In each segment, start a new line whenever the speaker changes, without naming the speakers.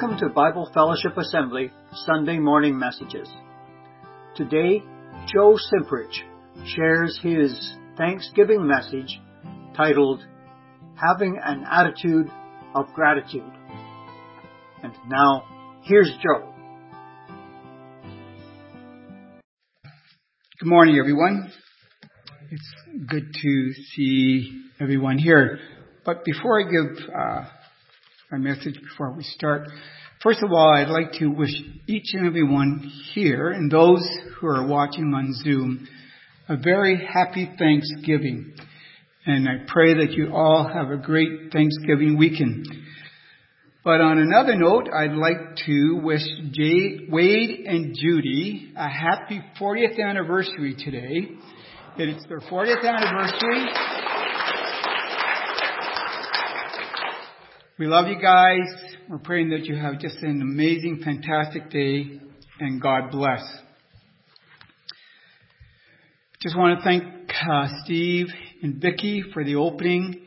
Welcome to Bible Fellowship Assembly Sunday morning messages. Today, Joe Simprich shares his Thanksgiving message titled Having an Attitude of Gratitude. And now, here's Joe.
Good morning, everyone. It's good to see everyone here. But before I give uh, my message, before we start, first of all, I'd like to wish each and every one here and those who are watching on Zoom a very happy Thanksgiving. And I pray that you all have a great Thanksgiving weekend. But on another note, I'd like to wish Jay, Wade and Judy a happy 40th anniversary today. It is their 40th anniversary. We love you guys. We're praying that you have just an amazing, fantastic day, and God bless. Just want to thank uh, Steve and Vicki for the opening,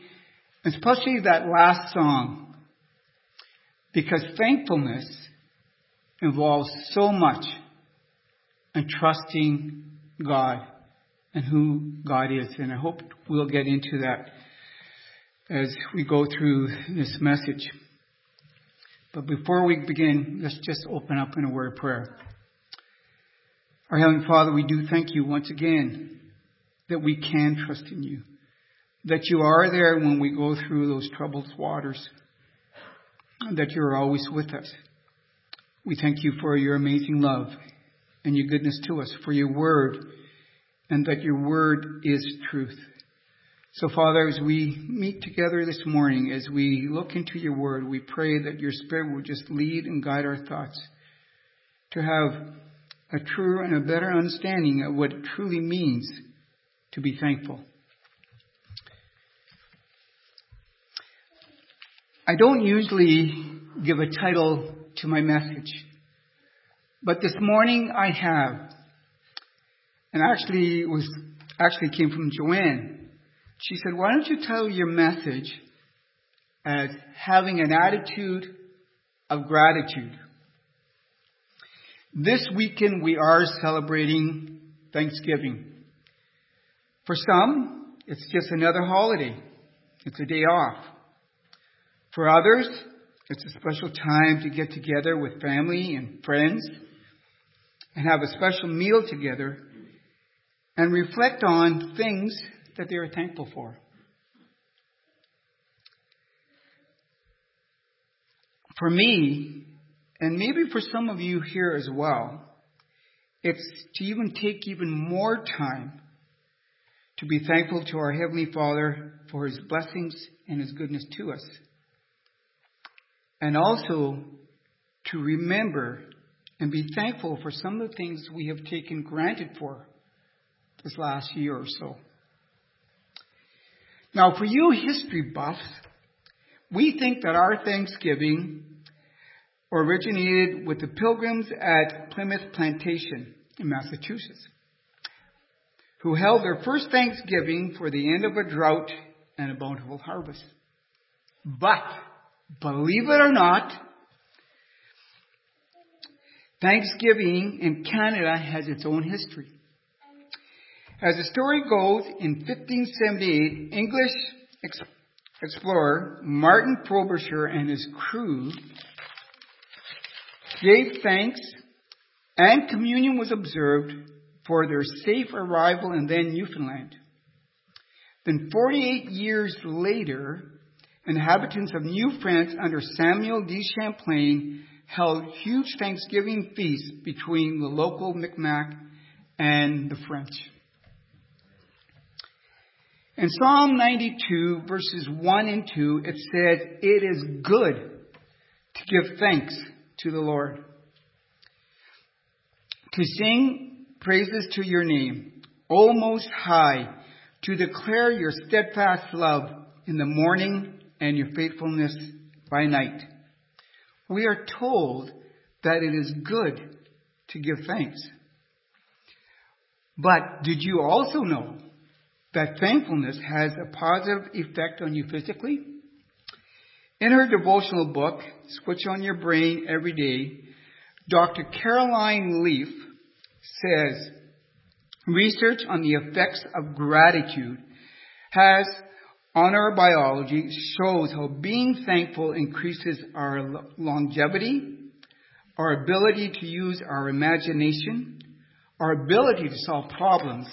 especially that last song, because thankfulness involves so much in trusting God and who God is, and I hope we'll get into that as we go through this message. But before we begin, let's just open up in a word of prayer. Our Heavenly Father, we do thank you once again that we can trust in you, that you are there when we go through those troubled waters, and that you're always with us. We thank you for your amazing love and your goodness to us, for your word, and that your word is truth. So, Father, as we meet together this morning, as we look into your word, we pray that your Spirit will just lead and guide our thoughts to have a truer and a better understanding of what it truly means to be thankful. I don't usually give a title to my message, but this morning I have, and actually was actually came from Joanne she said, Why don't you tell your message as having an attitude of gratitude? This weekend we are celebrating Thanksgiving. For some, it's just another holiday. It's a day off. For others, it's a special time to get together with family and friends and have a special meal together and reflect on things that they are thankful for. For me, and maybe for some of you here as well, it's to even take even more time to be thankful to our Heavenly Father for His blessings and His goodness to us. And also to remember and be thankful for some of the things we have taken granted for this last year or so. Now, for you history buffs, we think that our Thanksgiving originated with the pilgrims at Plymouth Plantation in Massachusetts, who held their first Thanksgiving for the end of a drought and a bountiful harvest. But, believe it or not, Thanksgiving in Canada has its own history. As the story goes, in 1578, English ex- explorer Martin Frobisher and his crew gave thanks and communion was observed for their safe arrival in then Newfoundland. Then 48 years later, inhabitants of New France under Samuel de Champlain held huge Thanksgiving feasts between the local Micmac and the French. In Psalm 92, verses 1 and 2, it says, It is good to give thanks to the Lord, to sing praises to your name, O Most High, to declare your steadfast love in the morning and your faithfulness by night. We are told that it is good to give thanks. But did you also know that thankfulness has a positive effect on you physically. In her devotional book, Switch on Your Brain Every Day, Dr. Caroline Leaf says, research on the effects of gratitude has on our biology shows how being thankful increases our longevity, our ability to use our imagination, our ability to solve problems,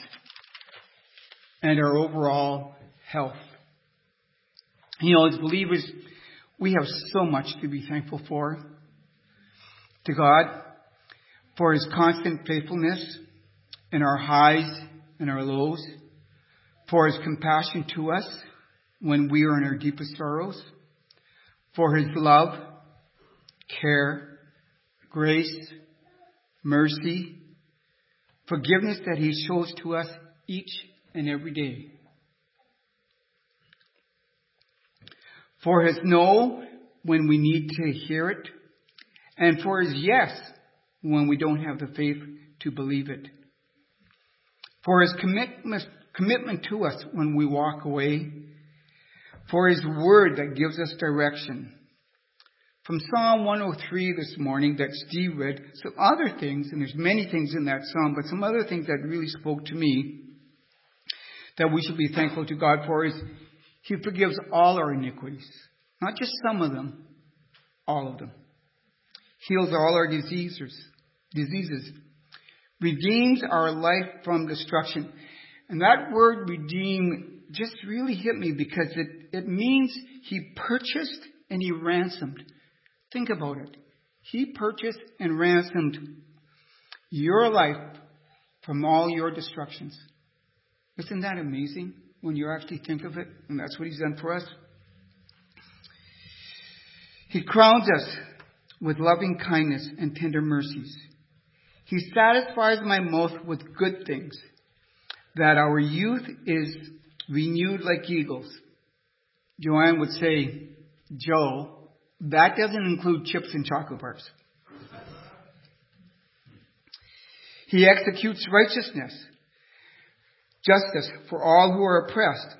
and our overall health. You know, as believers, we have so much to be thankful for. To God, for His constant faithfulness in our highs and our lows, for His compassion to us when we are in our deepest sorrows, for His love, care, grace, mercy, forgiveness that He shows to us each and every day. For His no when we need to hear it, and for His yes when we don't have the faith to believe it. For His commitment, commitment to us when we walk away. For His word that gives us direction. From Psalm 103 this morning that Steve read, some other things, and there's many things in that psalm, but some other things that really spoke to me that we should be thankful to God for is He forgives all our iniquities. Not just some of them, all of them. Heals all our diseases, diseases. Redeems our life from destruction. And that word redeem just really hit me because it, it means He purchased and He ransomed. Think about it. He purchased and ransomed your life from all your destructions. Isn't that amazing when you actually think of it? And that's what He's done for us. He crowns us with loving kindness and tender mercies. He satisfies my mouth with good things, that our youth is renewed like eagles. Joanne would say, Joe, that doesn't include chips and chocolate bars. He executes righteousness justice for all who are oppressed.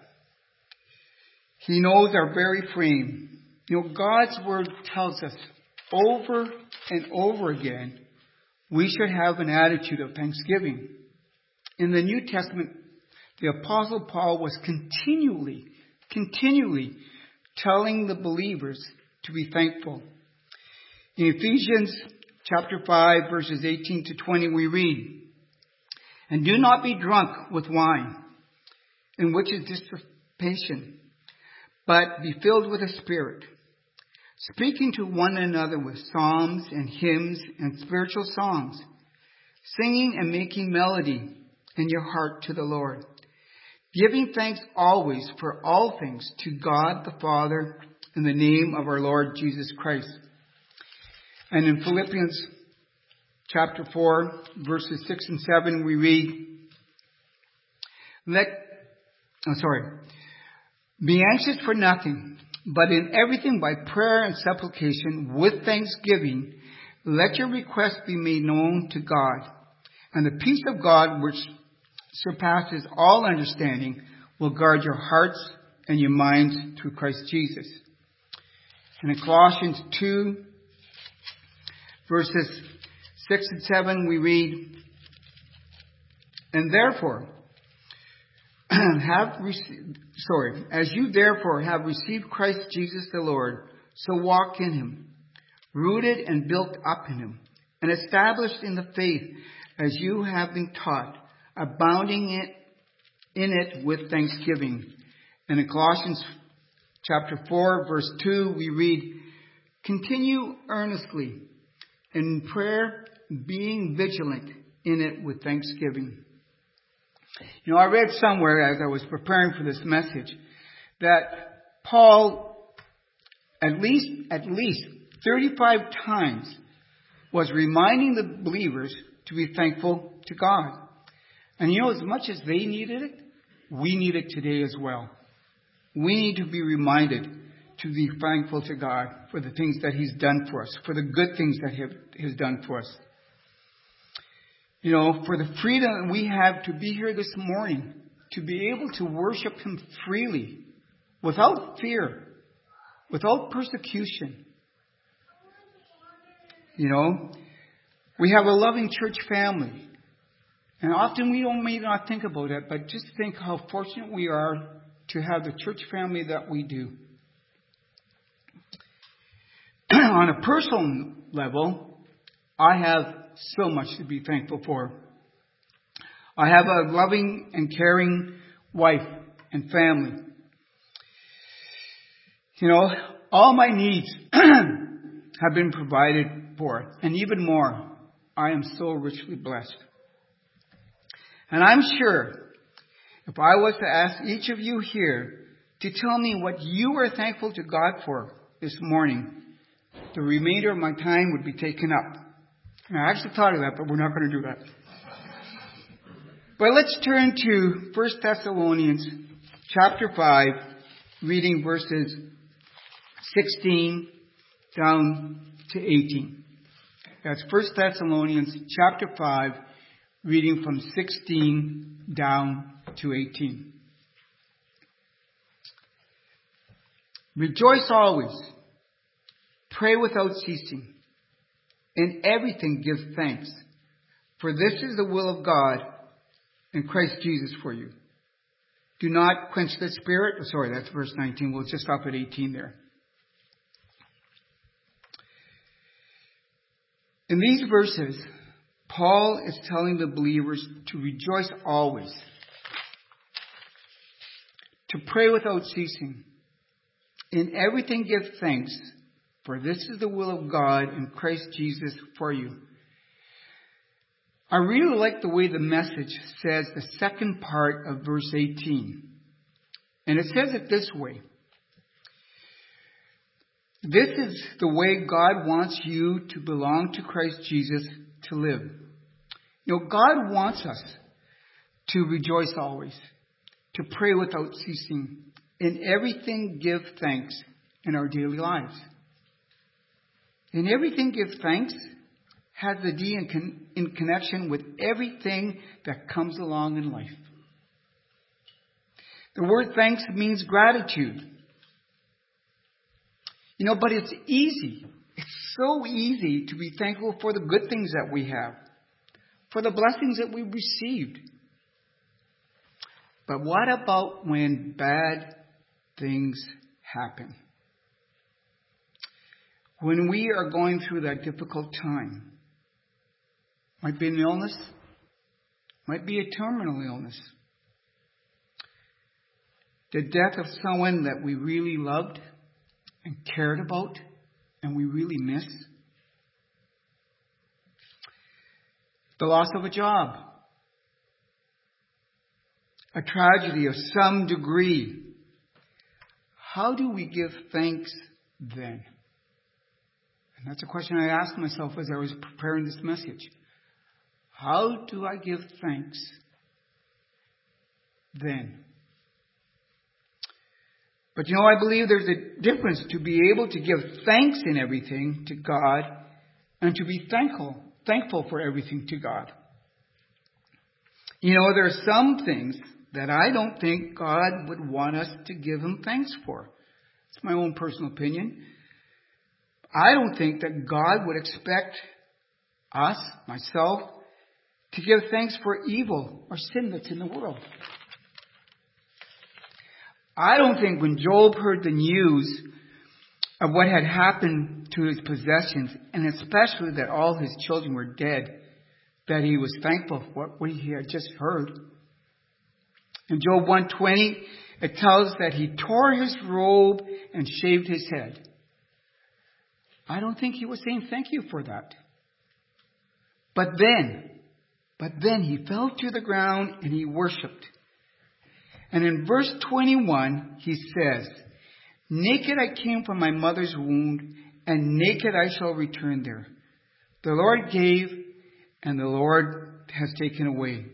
He knows our very frame. You know, God's word tells us over and over again we should have an attitude of thanksgiving. In the New Testament, the Apostle Paul was continually, continually telling the believers to be thankful. In Ephesians chapter 5 verses 18 to 20 we read, and do not be drunk with wine, in which is dissipation, but be filled with the Spirit, speaking to one another with psalms and hymns and spiritual songs, singing and making melody in your heart to the Lord, giving thanks always for all things to God the Father in the name of our Lord Jesus Christ. And in Philippians chapter 4, verses 6 and 7, we read, Let, I'm sorry, be anxious for nothing, but in everything by prayer and supplication with thanksgiving, let your requests be made known to God. And the peace of God, which surpasses all understanding, will guard your hearts and your minds through Christ Jesus. And in Colossians 2, verses 6 and 7, we read, And therefore, have received, sorry, as you therefore have received Christ Jesus the Lord, so walk in him, rooted and built up in him, and established in the faith as you have been taught, abounding it, in it with thanksgiving. And in Colossians chapter 4 verse 2 we read, continue earnestly in prayer being vigilant in it with thanksgiving. You know, I read somewhere as I was preparing for this message that Paul at least, at least 35 times was reminding the believers to be thankful to God. And you know, as much as they needed it, we need it today as well. We need to be reminded to be thankful to God for the things that He's done for us, for the good things that He has done for us you know, for the freedom we have to be here this morning, to be able to worship Him freely, without fear, without persecution. You know, we have a loving church family. And often we don't, may not think about it, but just think how fortunate we are to have the church family that we do. On a personal level, I have so much to be thankful for. I have a loving and caring wife and family. You know, all my needs have been provided for, and even more. I am so richly blessed. And I'm sure if I was to ask each of you here to tell me what you are thankful to God for this morning, the remainder of my time would be taken up. I actually thought of that, but we're not going to do that. But let's turn to 1 Thessalonians chapter 5, reading verses 16 down to 18. That's 1 Thessalonians chapter 5, reading from 16 down to 18. Rejoice always. Pray without ceasing. In everything give thanks. For this is the will of God in Christ Jesus for you. Do not quench the spirit. Oh, sorry, that's verse 19. We'll just stop at 18 there. In these verses, Paul is telling the believers to rejoice always, to pray without ceasing. In everything give thanks, for this is the will of God in Christ Jesus for you. I really like the way the message says the second part of verse 18. And it says it this way. This is the way God wants you to belong to Christ Jesus to live. You know, God wants us to rejoice always, to pray without ceasing, in everything give thanks in our daily lives. In everything give thanks has the D in, con- in connection with everything that comes along in life. The word thanks means gratitude. You know, but it's easy. It's so easy to be thankful for the good things that we have, for the blessings that we've received. But what about when bad things happen? When we are going through that difficult time, might be an illness, might be a terminal illness, the death of someone that we really loved and cared about and we really miss, the loss of a job, a tragedy of some degree. How do we give thanks then? And that's a question I asked myself as I was preparing this message. How do I give thanks then? But you know, I believe there's a difference to be able to give thanks in everything to God and to be thankful, thankful for everything to God. You know, there are some things that I don't think God would want us to give Him thanks for. It's my own personal opinion. I don't think that God would expect us, myself, to give thanks for evil or sin that's in the world. I don't think when Job heard the news of what had happened to his possessions, and especially that all his children were dead, that he was thankful for what he had just heard. In Job 120, it tells that he tore his robe and shaved his head. I don't think he was saying thank you for that. But then, but then he fell to the ground and he worshiped. And in verse 21, he says, Naked I came from my mother's womb, and naked I shall return there. The Lord gave, and the Lord has taken away.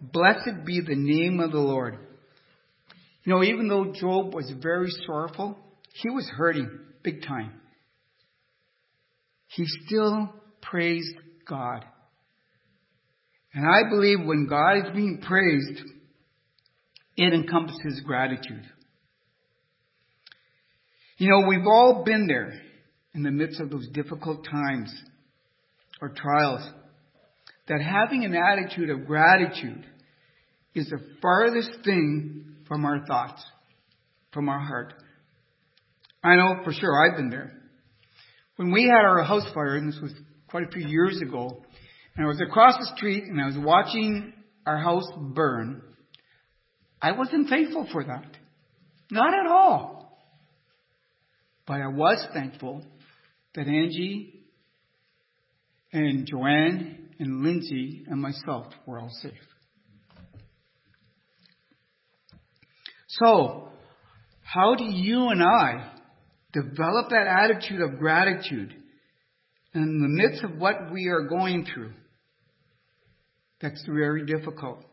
Blessed be the name of the Lord. You know, even though Job was very sorrowful, he was hurting big time. He still praised God. And I believe when God is being praised, it encompasses gratitude. You know, we've all been there in the midst of those difficult times or trials, that having an attitude of gratitude is the farthest thing from our thoughts, from our heart. I know for sure I've been there. When we had our house fire, and this was quite a few years ago, and I was across the street and I was watching our house burn, I wasn't thankful for that. Not at all. But I was thankful that Angie and Joanne and Lindsay and myself were all safe. So, how do you and I develop that attitude of gratitude in the midst of what we are going through? That's very difficult.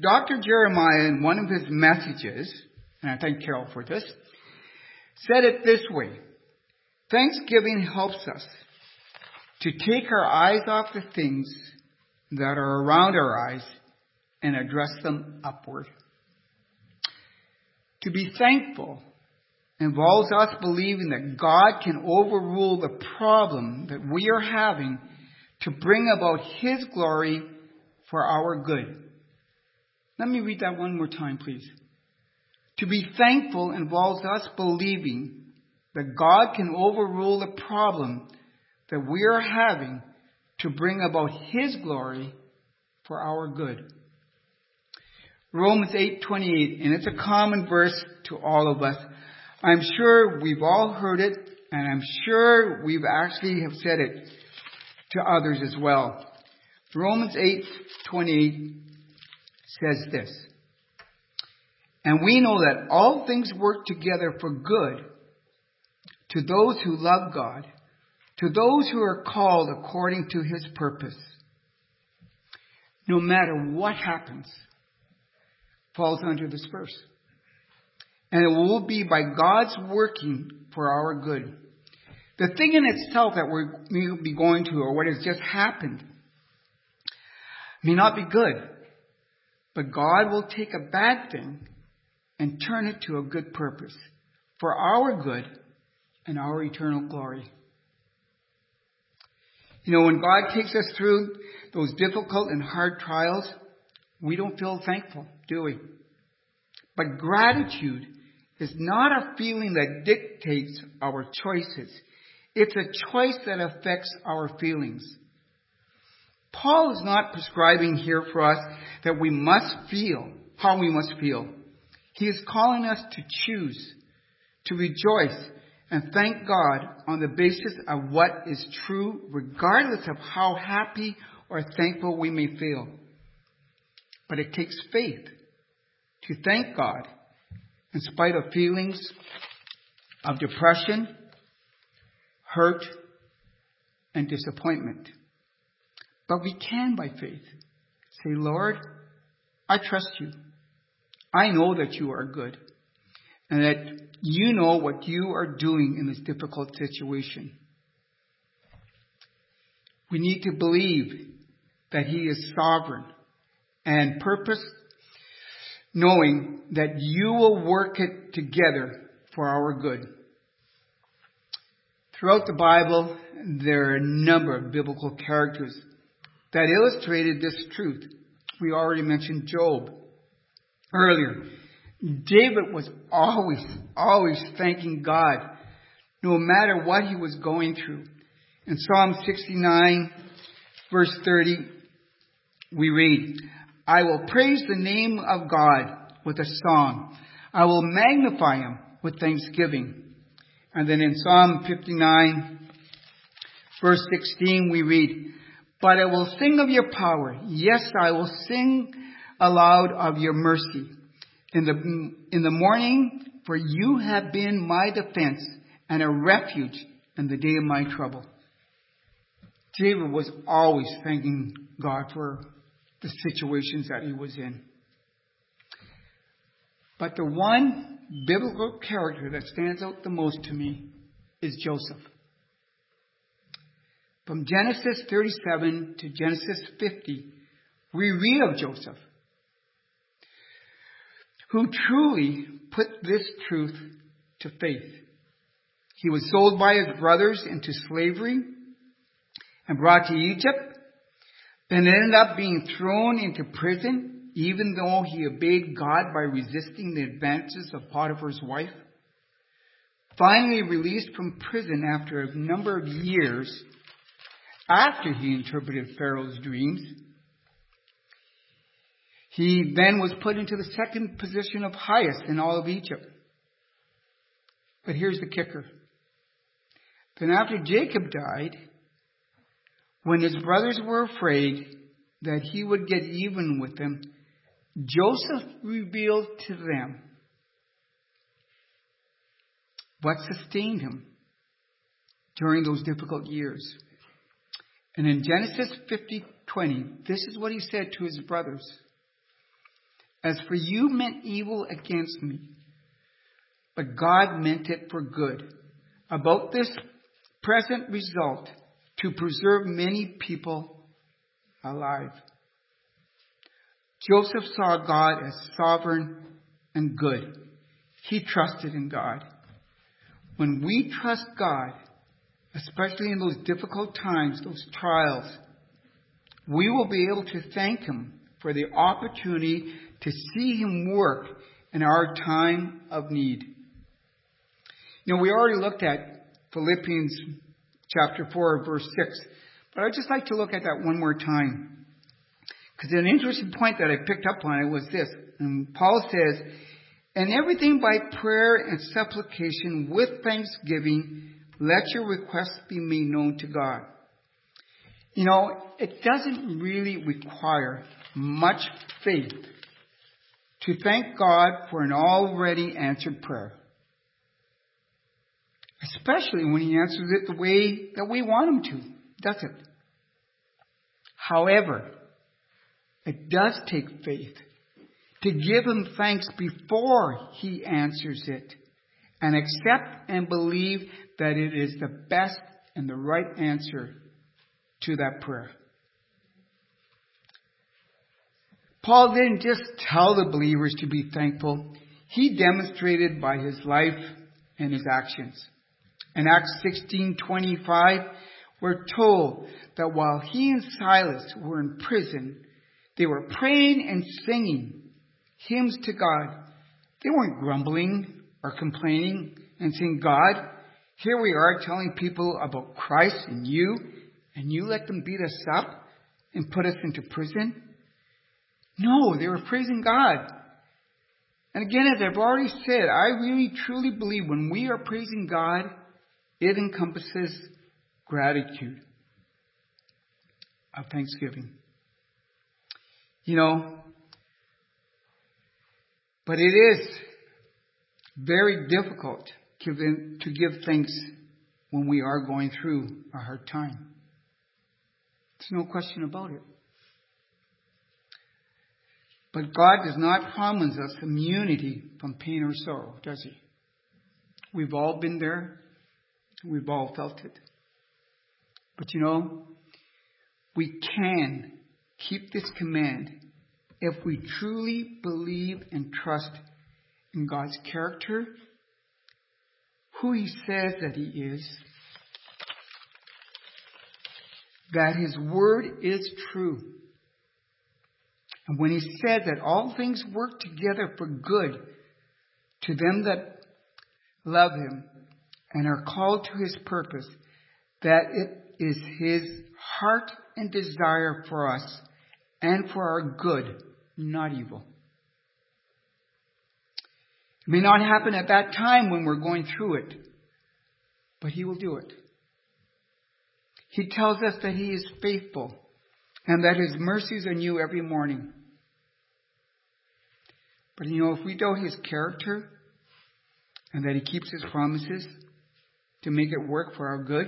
Dr. Jeremiah, in one of his messages, and I thank Carol for this, said it this way Thanksgiving helps us to take our eyes off the things that are around our eyes and address them upward. To be thankful involves us believing that God can overrule the problem that we are having to bring about His glory for our good. Let me read that one more time, please. To be thankful involves us believing that God can overrule the problem that we are having to bring about His glory for our good. Romans 8:28, and it's a common verse to all of us. I'm sure we've all heard it, and I'm sure we've actually have said it to others as well. Romans 8:28 says this. And we know that all things work together for good to those who love God, to those who are called according to his purpose. No matter what happens, falls under this verse. And it will be by God's working for our good. The thing in itself that we're may be going to or what has just happened may not be good, but God will take a bad thing and turn it to a good purpose for our good and our eternal glory. You know, when God takes us through those difficult and hard trials, we don't feel thankful, do we? But gratitude is not a feeling that dictates our choices. It's a choice that affects our feelings. Paul is not prescribing here for us that we must feel how we must feel. He is calling us to choose, to rejoice, and thank God on the basis of what is true, regardless of how happy or thankful we may feel. But it takes faith to thank God in spite of feelings of depression, hurt, and disappointment. But we can, by faith, say, Lord, I trust you. I know that you are good and that you know what you are doing in this difficult situation. We need to believe that He is sovereign and purpose, knowing that you will work it together for our good. Throughout the Bible, there are a number of biblical characters that illustrated this truth. We already mentioned Job earlier. David was always, always thanking God, no matter what he was going through. In Psalm 69, verse 30, we read, I will praise the name of God with a song. I will magnify him with thanksgiving. And then in Psalm 59, verse 16, we read, But I will sing of your power. Yes, I will sing aloud of your mercy in the, in the morning, for you have been my defense and a refuge in the day of my trouble. David was always thanking God for the situations that he was in. But the one biblical character that stands out the most to me is Joseph. From Genesis 37 to Genesis 50, we read of Joseph who truly put this truth to faith. He was sold by his brothers into slavery and brought to Egypt, then ended up being thrown into prison, even though he obeyed God by resisting the advances of Potiphar's wife. Finally released from prison after a number of years after he interpreted Pharaoh's dreams. He then was put into the second position of highest in all of Egypt. But here's the kicker. Then after Jacob died, when his brothers were afraid that he would get even with them, Joseph revealed to them what sustained him during those difficult years. And in Genesis 50:20, this is what he said to his brothers. As for you meant evil against me, but God meant it for good. About this present result, to preserve many people alive. Joseph saw God as sovereign and good. He trusted in God. When we trust God, especially in those difficult times, those trials, we will be able to thank Him for the opportunity to see Him work in our time of need. You know, we already looked at Philippians chapter 4, verse 6, but I'd just like to look at that one more time. Because an interesting point that I picked up on it was this. And Paul says, and everything by prayer and supplication with thanksgiving, let your requests be made known to God. You know, it doesn't really require much faith to thank God for an already answered prayer. Especially when He answers it the way that we want Him to, does it? However, it does take faith to give Him thanks before He answers it and accept and believe that it is the best and the right answer to that prayer. Paul didn't just tell the believers to be thankful. He demonstrated by his life and his actions. In Acts 16:25, we're told that while he and Silas were in prison, they were praying and singing hymns to God. They weren't grumbling or complaining and saying, God, here we are telling people about Christ and you, and you let them beat us up and put us into prison. No, they were praising God. And again, as I've already said, I really truly believe when we are praising God, it encompasses gratitude of thanksgiving. You know, but it is very difficult to give thanks when we are going through a hard time. There's no question about it. But God does not promise us immunity from pain or sorrow, does He? We've all been there. We've all felt it. But you know, we can keep this command if we truly believe and trust in God's character, who He says that He is, that His Word is true. And when He said that all things work together for good to them that love Him and are called to His purpose, that it is His heart and desire for us and for our good not evil. It may not happen at that time when we're going through it, but He will do it. He tells us that He is faithful and that His mercies are new every morning. But you know, if we doubt His character and that He keeps His promises to make it work for our good,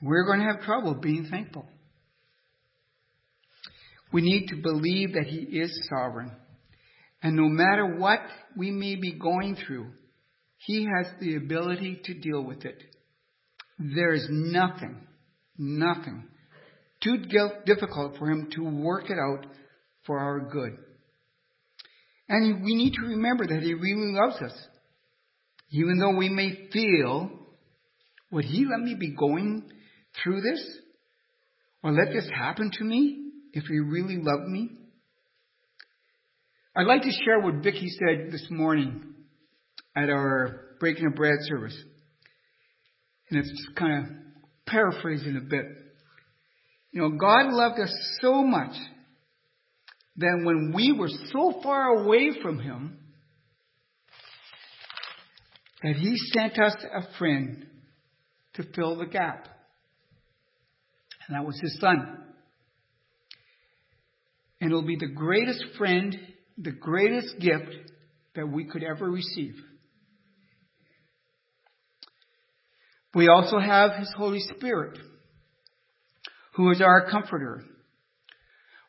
we're going to have trouble being thankful. We need to believe that He is sovereign. And no matter what we may be going through, He has the ability to deal with it. There is nothing, nothing too difficult for Him to work it out for our good. And we need to remember that He really loves us. Even though we may feel, would He let me be going through this? Or let this happen to me if He really loved me? I'd like to share what Vicki said this morning at our breaking of bread service. And it's kind of paraphrasing a bit. You know, God loved us so much that when we were so far away from Him, that He sent us a friend to fill the gap. And that was His Son. And it'll be the greatest friend the greatest gift that we could ever receive. We also have His Holy Spirit, who is our comforter.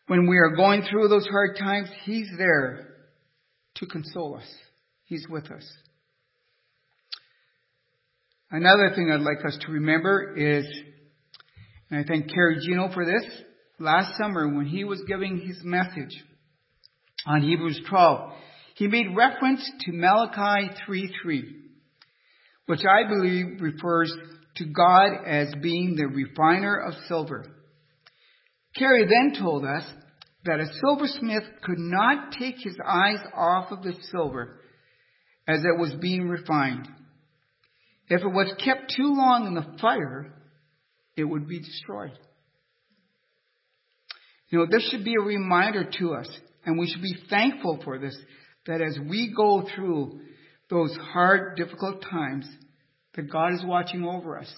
When we are going through those hard times, He's there to console us. He's with us. Another thing I'd like us to remember is, and I thank Kerry Gino for this, last summer when he was giving his message, on Hebrews 12, he made reference to Malachi 3:3, which I believe refers to God as being the refiner of silver. Kerry then told us that a silversmith could not take his eyes off of the silver as it was being refined. If it was kept too long in the fire, it would be destroyed. You know, this should be a reminder to us and we should be thankful for this, that as we go through those hard, difficult times, that God is watching over us.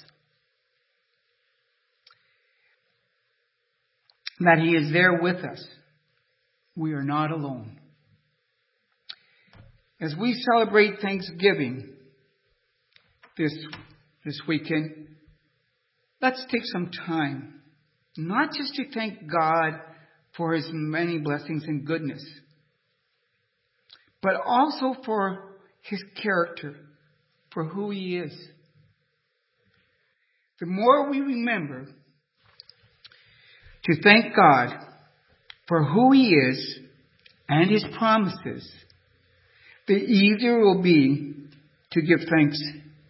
That He is there with us. We are not alone. As we celebrate Thanksgiving this, this weekend, let's take some time, not just to thank God for his many blessings and goodness, but also for his character, for who he is. The more we remember to thank God for who he is and his promises, the easier it will be to give thanks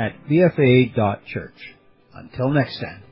at bfa.church. Until next time.